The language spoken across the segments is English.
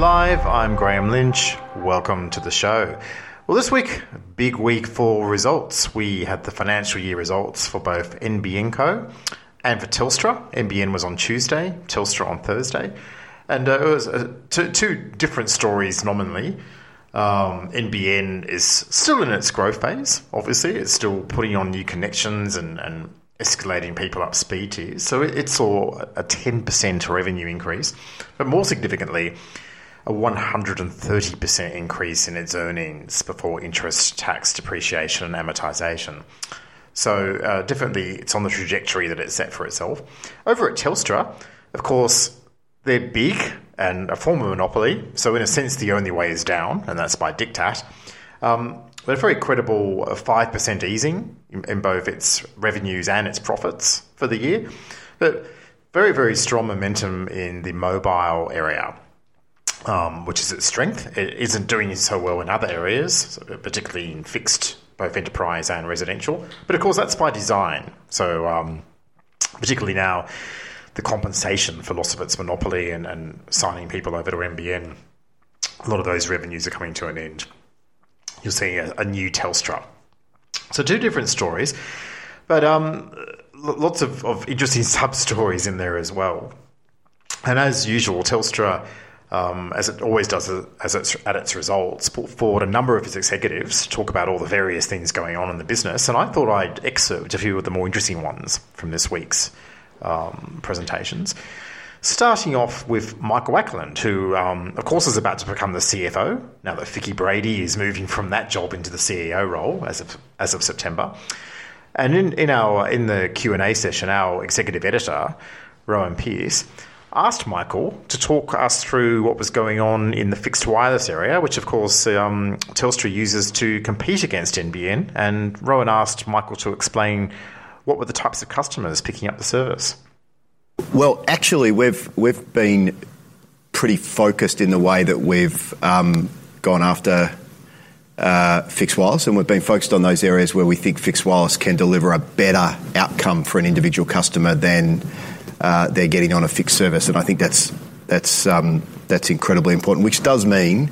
Live. I'm Graham Lynch. Welcome to the show. Well, this week, big week for results. We had the financial year results for both NBN Co and for Telstra. NBN was on Tuesday, Telstra on Thursday. And uh, it was uh, two, two, different stories nominally. Um, NBN is still in its growth phase, obviously. It's still putting on new connections and, and escalating people up speed tiers. So it, it saw a 10% revenue increase. But more significantly, a 130% increase in its earnings before interest, tax, depreciation, and amortization. So, uh, definitely, it's on the trajectory that it's set for itself. Over at Telstra, of course, they're big and a form of monopoly. So, in a sense, the only way is down, and that's by diktat. Um, but a very credible 5% easing in, in both its revenues and its profits for the year. But very, very strong momentum in the mobile area um, which is its strength. It isn't doing so well in other areas, particularly in fixed, both enterprise and residential. But of course, that's by design. So, um, particularly now, the compensation for loss of its monopoly and, and signing people over to NBN, a lot of those revenues are coming to an end. You're seeing a, a new Telstra. So, two different stories, but um, lots of, of interesting sub stories in there as well. And as usual, Telstra um, as it always does as it's at its results, put forward a number of its executives to talk about all the various things going on in the business. And I thought I'd excerpt a few of the more interesting ones from this week's um, presentations. Starting off with Michael Ackland, who, um, of course, is about to become the CFO now that Vicki Brady is moving from that job into the CEO role as of as of September. And in, in our in the Q and A session, our executive editor, Rowan Pearce, asked Michael to talk us through what was going on in the fixed wireless area, which of course um, Telstra uses to compete against NBN. And Rowan asked Michael to explain what were the types of customers picking up the service. Well, actually, we've we've been pretty focused in the way that we've um, gone after uh, fixed wireless, and we've been focused on those areas where we think fixed wireless can deliver a better outcome for an individual customer than uh, they're getting on a fixed service, and I think that's that's um, that's incredibly important. Which does mean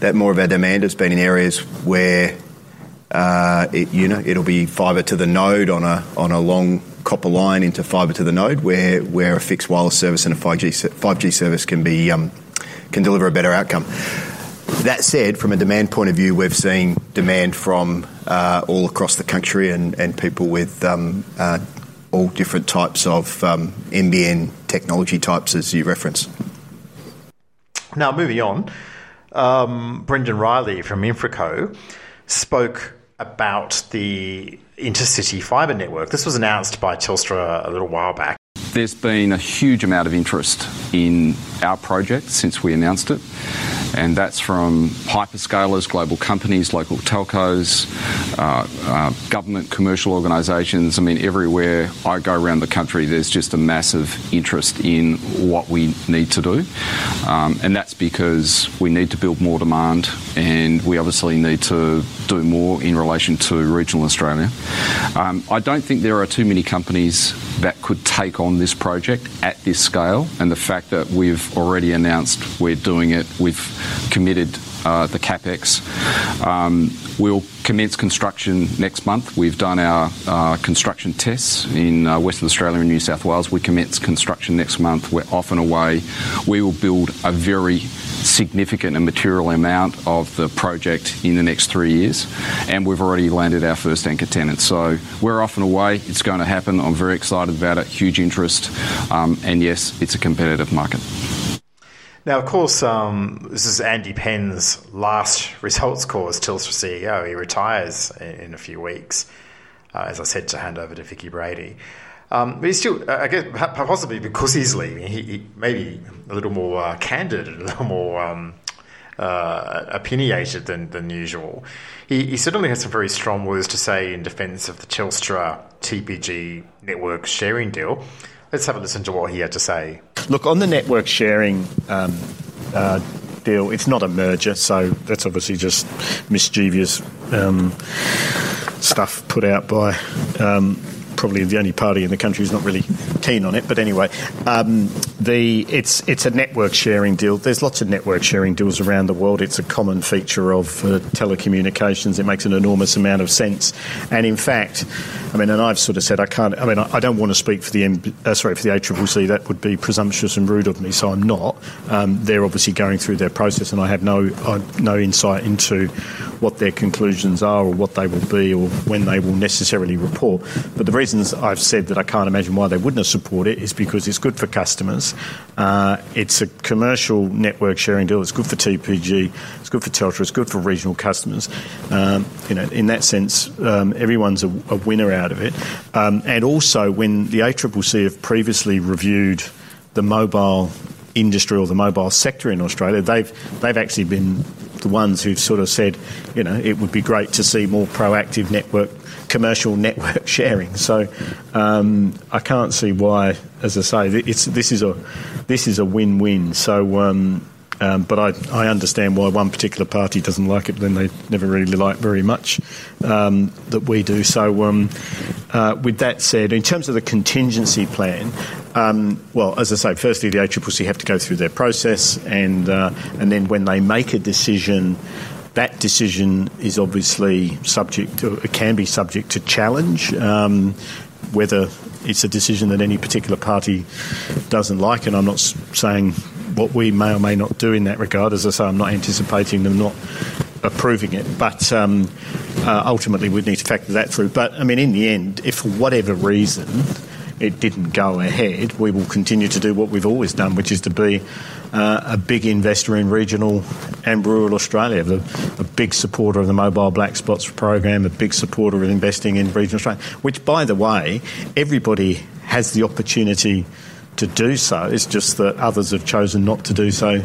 that more of our demand has been in areas where uh, it, you know it'll be fibre to the node on a on a long copper line into fibre to the node, where where a fixed wireless service and a five G five G service can be um, can deliver a better outcome. That said, from a demand point of view, we've seen demand from uh, all across the country and, and people with um, uh, all different types of um, NBN technology types, as you reference. Now, moving on, um, Brendon Riley from Infraco spoke about the intercity fibre network. This was announced by Telstra a little while back. There's been a huge amount of interest in our project since we announced it and that's from hyperscalers, global companies, local telcos, uh, uh, government, commercial organisations. I mean, everywhere I go around the country, there's just a massive interest in what we need to do, um, and that's because we need to build more demand, and we obviously need to do more in relation to regional Australia. Um, I don't think there are too many companies that could take on this project at this scale, and the fact that we've already announced we're doing it, we've committed uh, the capex. Um, we'll commence construction next month. We've done our uh, construction tests in uh, Western Australia and New South Wales. We commence construction next month. We're off and away. We will build a very significant and material amount of the project in the next three years, and we've already landed our first anchor tenant. So we're off and away. It's going to happen. I'm very excited about it. Huge interest, um, and yes, it's a competitive market. Now, of course, um, this is Andy Penn's last results call as Telstra CEO. He retires in, a few weeks, uh, as I said, to hand over to Vicki Brady. Um, but he's still, I guess, possibly because he's leaving, he, he maybe a little more uh, candid, a little more um, uh, opinionated than, than usual. He, he, certainly has some very strong words to say in defence of the Telstra TPG network sharing deal. Let's have a listen to what he had to say. Look, on the network sharing um, uh, deal, it's not a merger, so that's obviously just mischievous um, stuff put out by um, probably the only party in the country who's not really keen on it. But anyway, um, the it's it's a network sharing deal. There's lots of network sharing deals around the world. It's a common feature of uh, telecommunications. It makes an enormous amount of sense. And in fact, I mean, and I've sort of said I can't. I mean, I, I don't want to speak for the M, uh, sorry for the ACCC. That would be presumptuous and rude of me. So I'm not. Um, they're obviously going through their process, and I have no uh, no insight into what their conclusions are or what they will be or when they will necessarily report. But the reasons I've said that I can't imagine why they wouldn't support it is because it's good for customers. Uh, it's a commercial network sharing deal. It's good for TPG. It's good for Telstra. It's good for regional customers. Um, you know, in that sense, um, everyone's a, a, winner out of it. Um, and also, when the ACCC have previously reviewed the mobile industry or the mobile sector in Australia, they've they've actually been the ones who've sort of said, you know, it would be great to see more proactive network, commercial network sharing. So um, I can't see why, as I say, it's this is a this is a win-win. So. Um, um, but I, I understand why one particular party doesn't like it, then they never really like very much um, that we do. So, um, uh, with that said, in terms of the contingency plan, um, well, as I say, firstly, the ACCC have to go through their process, and uh, and then when they make a decision, that decision is obviously subject to, it can be subject to challenge. Um, whether it's a decision that any particular party doesn't like, and I'm not saying what we may or may not do in that regard. As I say, I'm not anticipating them not approving it, but um, uh, ultimately we'd need to factor that through. But I mean, in the end, if for whatever reason it didn't go ahead, we will continue to do what we've always done, which is to be uh, a big investor in regional and rural Australia, the, a big supporter of the Mobile Black Spots program, a big supporter of investing in regional Australia, which, by the way, everybody has the opportunity to do so. It's just that others have chosen not to do so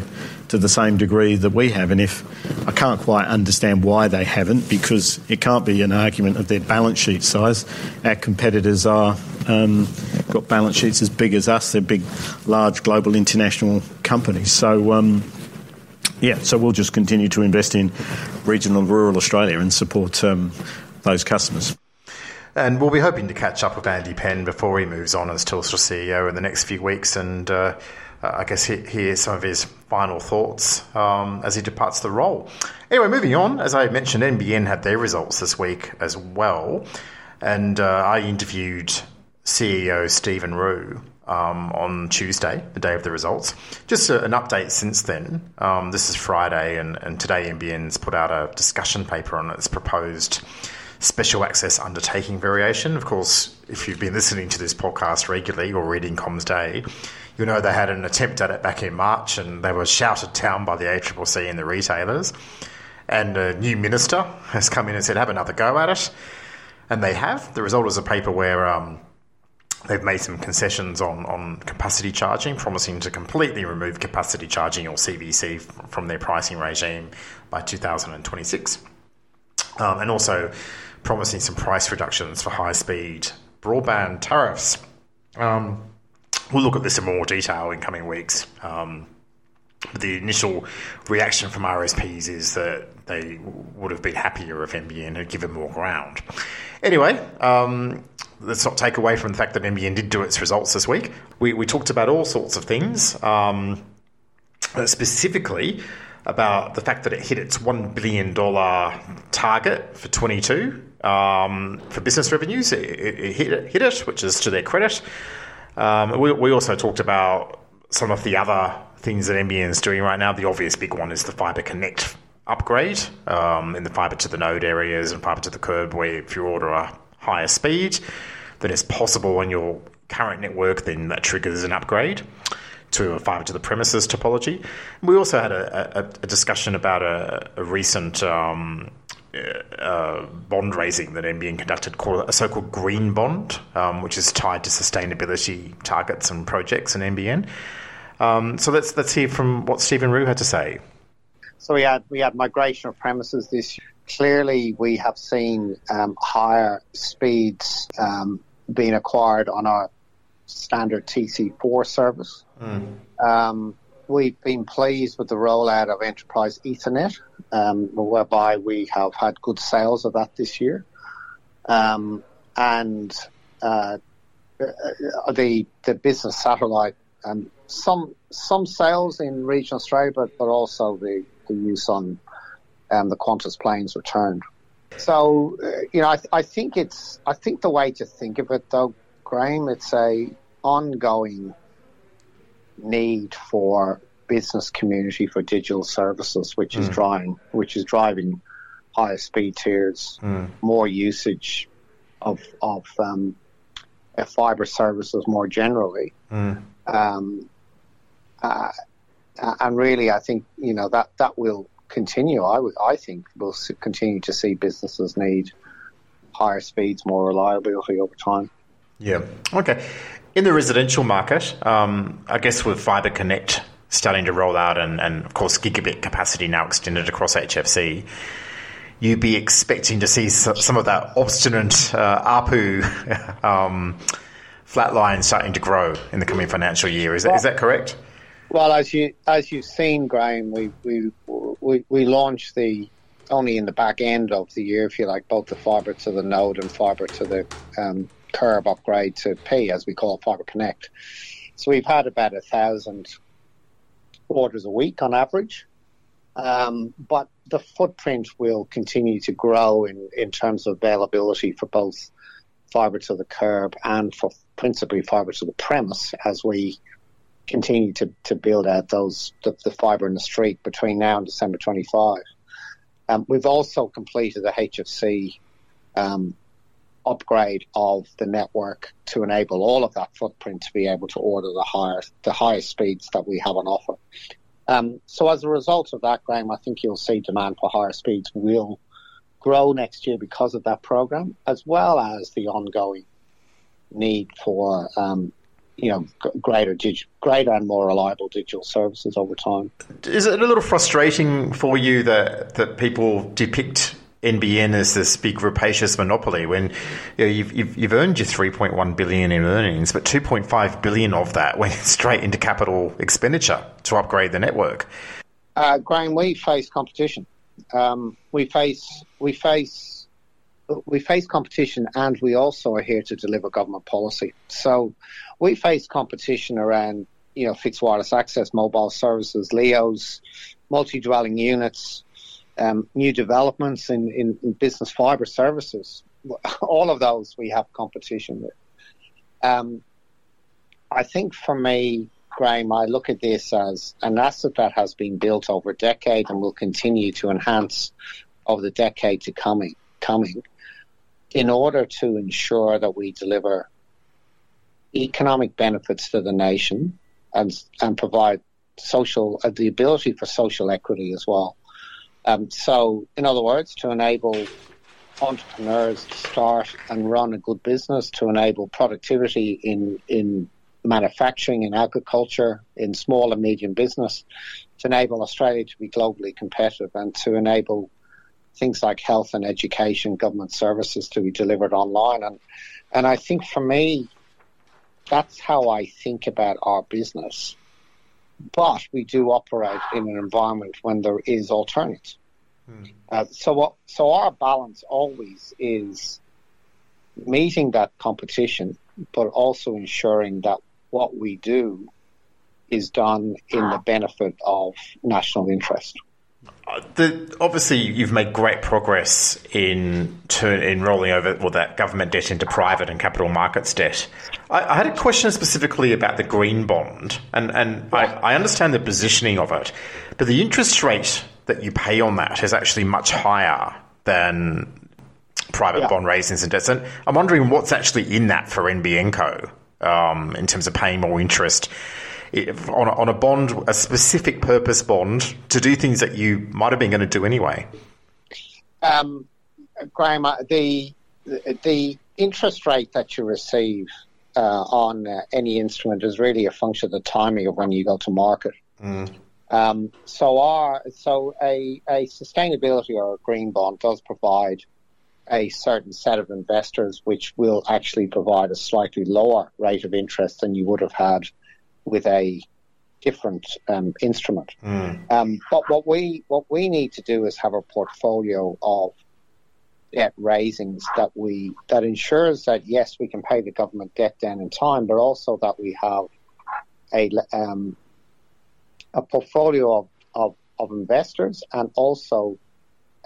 to the same degree that we have. And if I can't quite understand why they haven't, because it can't be an argument of their balance sheet size. Our competitors are um, got balance sheets as big as us. They're big, large, global, international companies. So. Um, yeah, so we'll just continue to invest in regional and rural Australia and support um, those customers. And we'll be hoping to catch up with Andy Penn before he moves on as Telstra CEO in the next few weeks and uh, I guess hear some of his final thoughts um, as he departs the role. Anyway, moving on, as I mentioned, NBN had their results this week as well. And uh, I interviewed CEO Stephen Rue um, on Tuesday, the day of the results. Just a, an update since then. Um, this is Friday, and, and today NBN's put out a discussion paper on its proposed special access undertaking variation. Of course, if you've been listening to this podcast regularly or reading Comms Day, you know they had an attempt at it back in March and they were shouted down by the ACCC and the retailers. And a new minister has come in and said, have another go at it. And they have. The result is a paper where um, they've made some concessions on, on capacity charging, promising to completely remove capacity charging or CVC from their pricing regime by 2026. Um, and also promising some price reductions for high speed broadband tariffs. Um, we'll look at this in more detail in coming weeks. Um, the initial reaction from RSPs is that they would have been happier if NBN had given more ground. Anyway, um, let's not take away from the fact that NBN did do its results this week. We, we talked about all sorts of things, um, specifically about the fact that it hit its $1 billion target for 22 um, for business revenues. It, it, hit, it, hit it, which is to their credit. Um, we, we also talked about some of the other things that NBN is doing right now. The obvious big one is the Fibre Connect upgrade um, in the fibre to the node areas and fibre to the curb, where if you order a higher speed than is possible on your current network, then that triggers an upgrade to a fibre to the premises topology. We also had a, a, a discussion about a, a recent um, uh, bond raising that NBN conducted called a so-called green bond, um, which is tied to sustainability targets and projects in NBN. Um, so let's let's hear from what Stephen Rue had to say. So we had we had migration of premises this year. Clearly, we have seen um, higher speeds um, being acquired on our standard TC4 service. Mm. we've been pleased with the rollout of Enterprise Ethernet, um, whereby we have had good sales of that this year. Um, and uh, uh, the the business satellite, and some some sales in regional Australia, but, but also the, the use on um, the Qantas planes returned. So, uh, you know, I, I think it's I think the way to think of it, though, Graham, it's a ongoing need for business community for digital services, which mm. is driving which is driving higher speed tiers, mm. more usage of of um, fiber services more generally. Mm. Um, uh, and really, I think you know that that will continue. I would, I think, we'll continue to see businesses need higher speeds, more reliability over time. Yeah. Okay. In the residential market, um, I guess with Fibre Connect starting to roll out, and, and of course gigabit capacity now extended across HFC, you'd be expecting to see some of that obstinate uh, ARPU um, flatline starting to grow in the coming financial year. Is that, well, is that correct? Well, as you as you've seen, Graham, we we we, we launched the only in the back end of the year, if you like, both the fibre to the node and fibre to the um, curb upgrade to P, as we call Fibre Connect. So we've had about a thousand orders a week on average. Um, but the footprint will continue to grow in, in terms of availability for both fibre to the curb and for principally fibre to the premise as we continue to, to build out those the, the fibre in the street between now and December 25. Um, we've also completed a HFC um, upgrade of the network to enable all of that footprint to be able to order the higher the highest speeds that we have on offer. Um, so as a result of that, Graham, I think you'll see demand for higher speeds will grow next year because of that program, as well as the ongoing need for um, you know greater greater and more reliable digital services over time. Is it a little frustrating for you that that people depict NBN as this big rapacious monopoly when you know, you've, you've, you've, earned your 3.1 billion in earnings, but 2.5 billion of that went straight into capital expenditure to upgrade the network. Uh, Graham, we face competition. Um, we face we face we face competition, and we also are here to deliver government policy. So we face competition around you know fixed wireless access, mobile services, LEOs, multi-dwelling units, um, new developments in, in, in, business fibre services. All of those we have competition with. Um, I think for me, Graham, I look at this as an asset that has been built over a decade and will continue to enhance over the decade to coming. Coming, in order to ensure that we deliver economic benefits to the nation and and provide social uh, the ability for social equity as well. Um, so, in other words, to enable entrepreneurs to start and run a good business, to enable productivity in, in manufacturing, in agriculture, in small and medium business, to enable Australia to be globally competitive and to enable things like health and education, government services to be delivered online. And, and I think for me, that's how I think about our business but we do operate in an environment when there is alternatives. Hmm. Uh, so, what, so our balance always is meeting that competition, but also ensuring that what we do is done in the benefit of national interest. The, obviously, you've made great progress in turn, in rolling over well, that government debt into private and capital markets debt. I, I had a question specifically about the green bond, and, and I, I understand the positioning of it, but the interest rate that you pay on that is actually much higher than private yeah. bond raisings and debts. And I'm wondering what's actually in that for NBN Co. Um, in terms of paying more interest on a, on a bond, a specific purpose bond, to do things that you might have been going to do anyway? Um, Graham, uh, the the interest rate that you receive uh, on uh, any instrument is really a function of the timing of when you go to market. Mm. Um, so, our so a, a sustainability or a green bond does provide a certain set of investors, which will actually provide a slightly lower rate of interest than you would have had with a different um, instrument. Mm. Um, but what we what we need to do is have a portfolio of debt raisings that we that ensures that yes, we can pay the government debt down in time, but also that we have a um, a portfolio of, of, of investors and also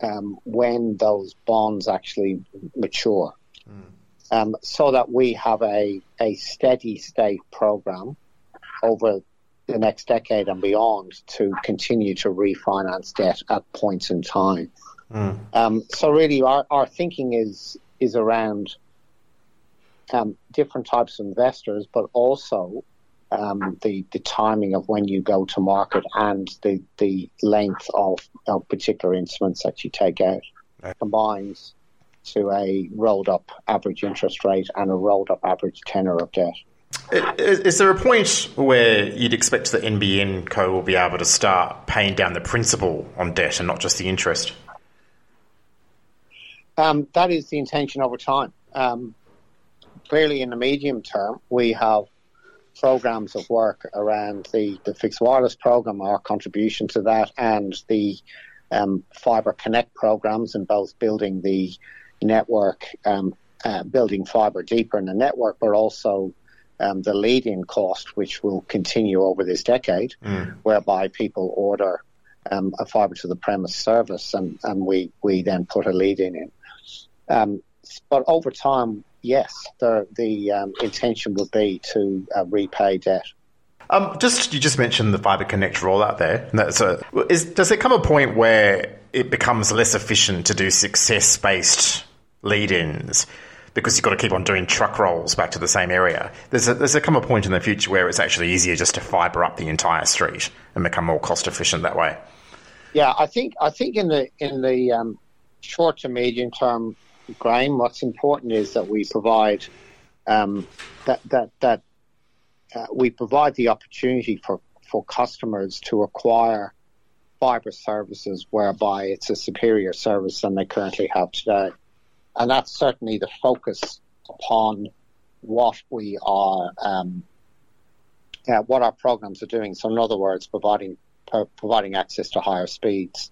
um, when those bonds actually mature. Mm. Um, so that we have a, a steady state program over the next decade and beyond to continue to refinance debt at points in time. Mm. Um, so really, our, our thinking is is around um, different types of investors, but also um, the the timing of when you go to market and the the length of, of particular instruments that you take out right. combines to a rolled up average interest rate and a rolled up average tenor of debt. Is there a point where you'd expect the NBN Co will be able to start paying down the principal on debt and not just the interest? Um, that is the intention over time. Um, clearly, in the medium term, we have programs of work around the, the fixed wireless program, our contribution to that, and the um, Fibre Connect programs in both building the network, um, uh, building fibre deeper in the network, but also um, the lead-in cost, which will continue over this decade, mm. whereby people order um, a fibre to the premise service, and, and we, we then put a lead-in in. Um, but over time, yes, the the um, intention would be to uh, repay debt. Um, just you just mentioned the Fibre Connect rollout there. A, is, does there come a point where it becomes less efficient to do success based lead ins? Because you've got to keep on doing truck rolls back to the same area. There's a, there's a come a point in the future where it's actually easier just to fibre up the entire street and become more cost efficient that way. Yeah, I think I think in the in the um, short to medium term, Graham, what's important is that we provide um, that that that uh, we provide the opportunity for for customers to acquire fibre services whereby it's a superior service than they currently have today, and that's certainly the focus upon what we are. Um, uh, what our programs are doing. So, in other words, providing providing access to higher speeds.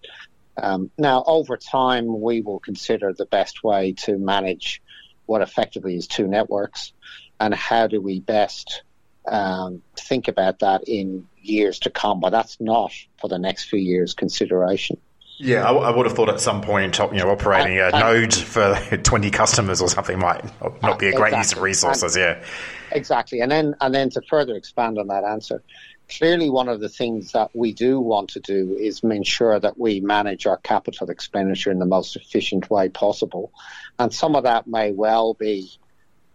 Um, now, over time, we will consider the best way to manage what effectively is two networks and how do we best um, think about that in years to come. But that's not for the next few years consideration. Yeah, I, would have thought at some point, you know, operating a node for 20 customers or something might not be a great exactly. use of resources. And, yeah, exactly. And then, and then to further expand on that answer, clearly one of the things that we do want to do is ensure that we manage our capital expenditure in the most efficient way possible. And some of that may well be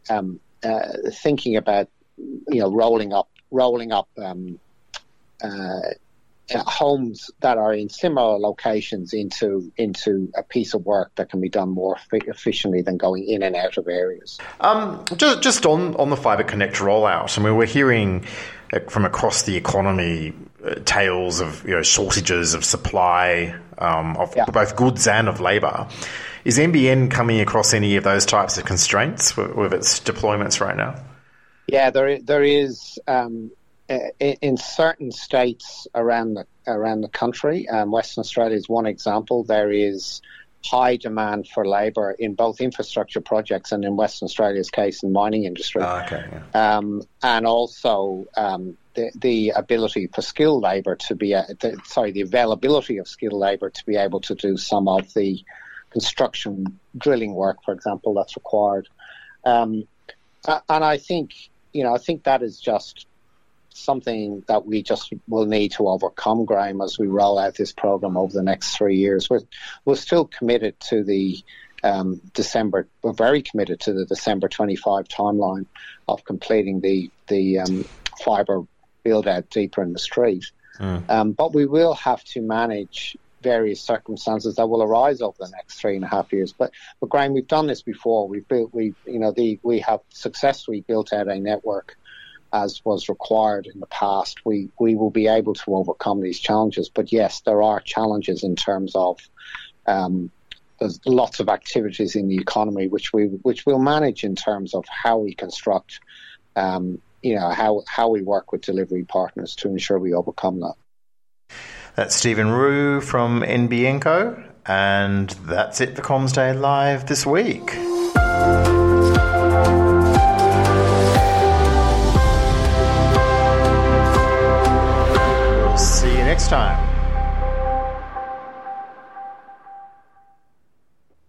um, uh, thinking about, you know, rolling up, rolling up um, uh, homes that are in similar locations into into a piece of work that can be done more efficiently than going in and out of areas. Um, just just on on the Fibre Connect rollout, I mean, we're hearing from across the economy uh, tales of you know, shortages of supply um, of yeah. both goods and of labour. Is NBN coming across any of those types of constraints with, with its deployments right now? Yeah, there there is um, in certain states around the around the country. Um, Western Australia is one example. There is high demand for labour in both infrastructure projects and in Western Australia's case in mining industry. Oh, okay, yeah. um, and also um, the, the ability for skilled labour to be, uh, the, sorry, the availability of skilled labour to be able to do some of the construction drilling work, for example, that's required. Um, and I think, you know, I think that is just something that we just will need to overcome, Graham, as we roll out this program over the next three years. We're, we're still committed to the um, December, we're very committed to the December 25 timeline of completing the, the um, fibre build out deeper in the street. Mm. Um, but we will have to manage various circumstances that will arise over the next three and a half years. But, but Graham, we've done this before. We've built, we, you know, the, we have successfully built out a network as was required in the past, we, we will be able to overcome these challenges. But yes, there are challenges in terms of um, there's lots of activities in the economy which we which we'll manage in terms of how we construct, um, you know, how how we work with delivery partners to ensure we overcome that. That's Stephen Rue from NBN Co. And that's it for Comms Day Live this week. Next time.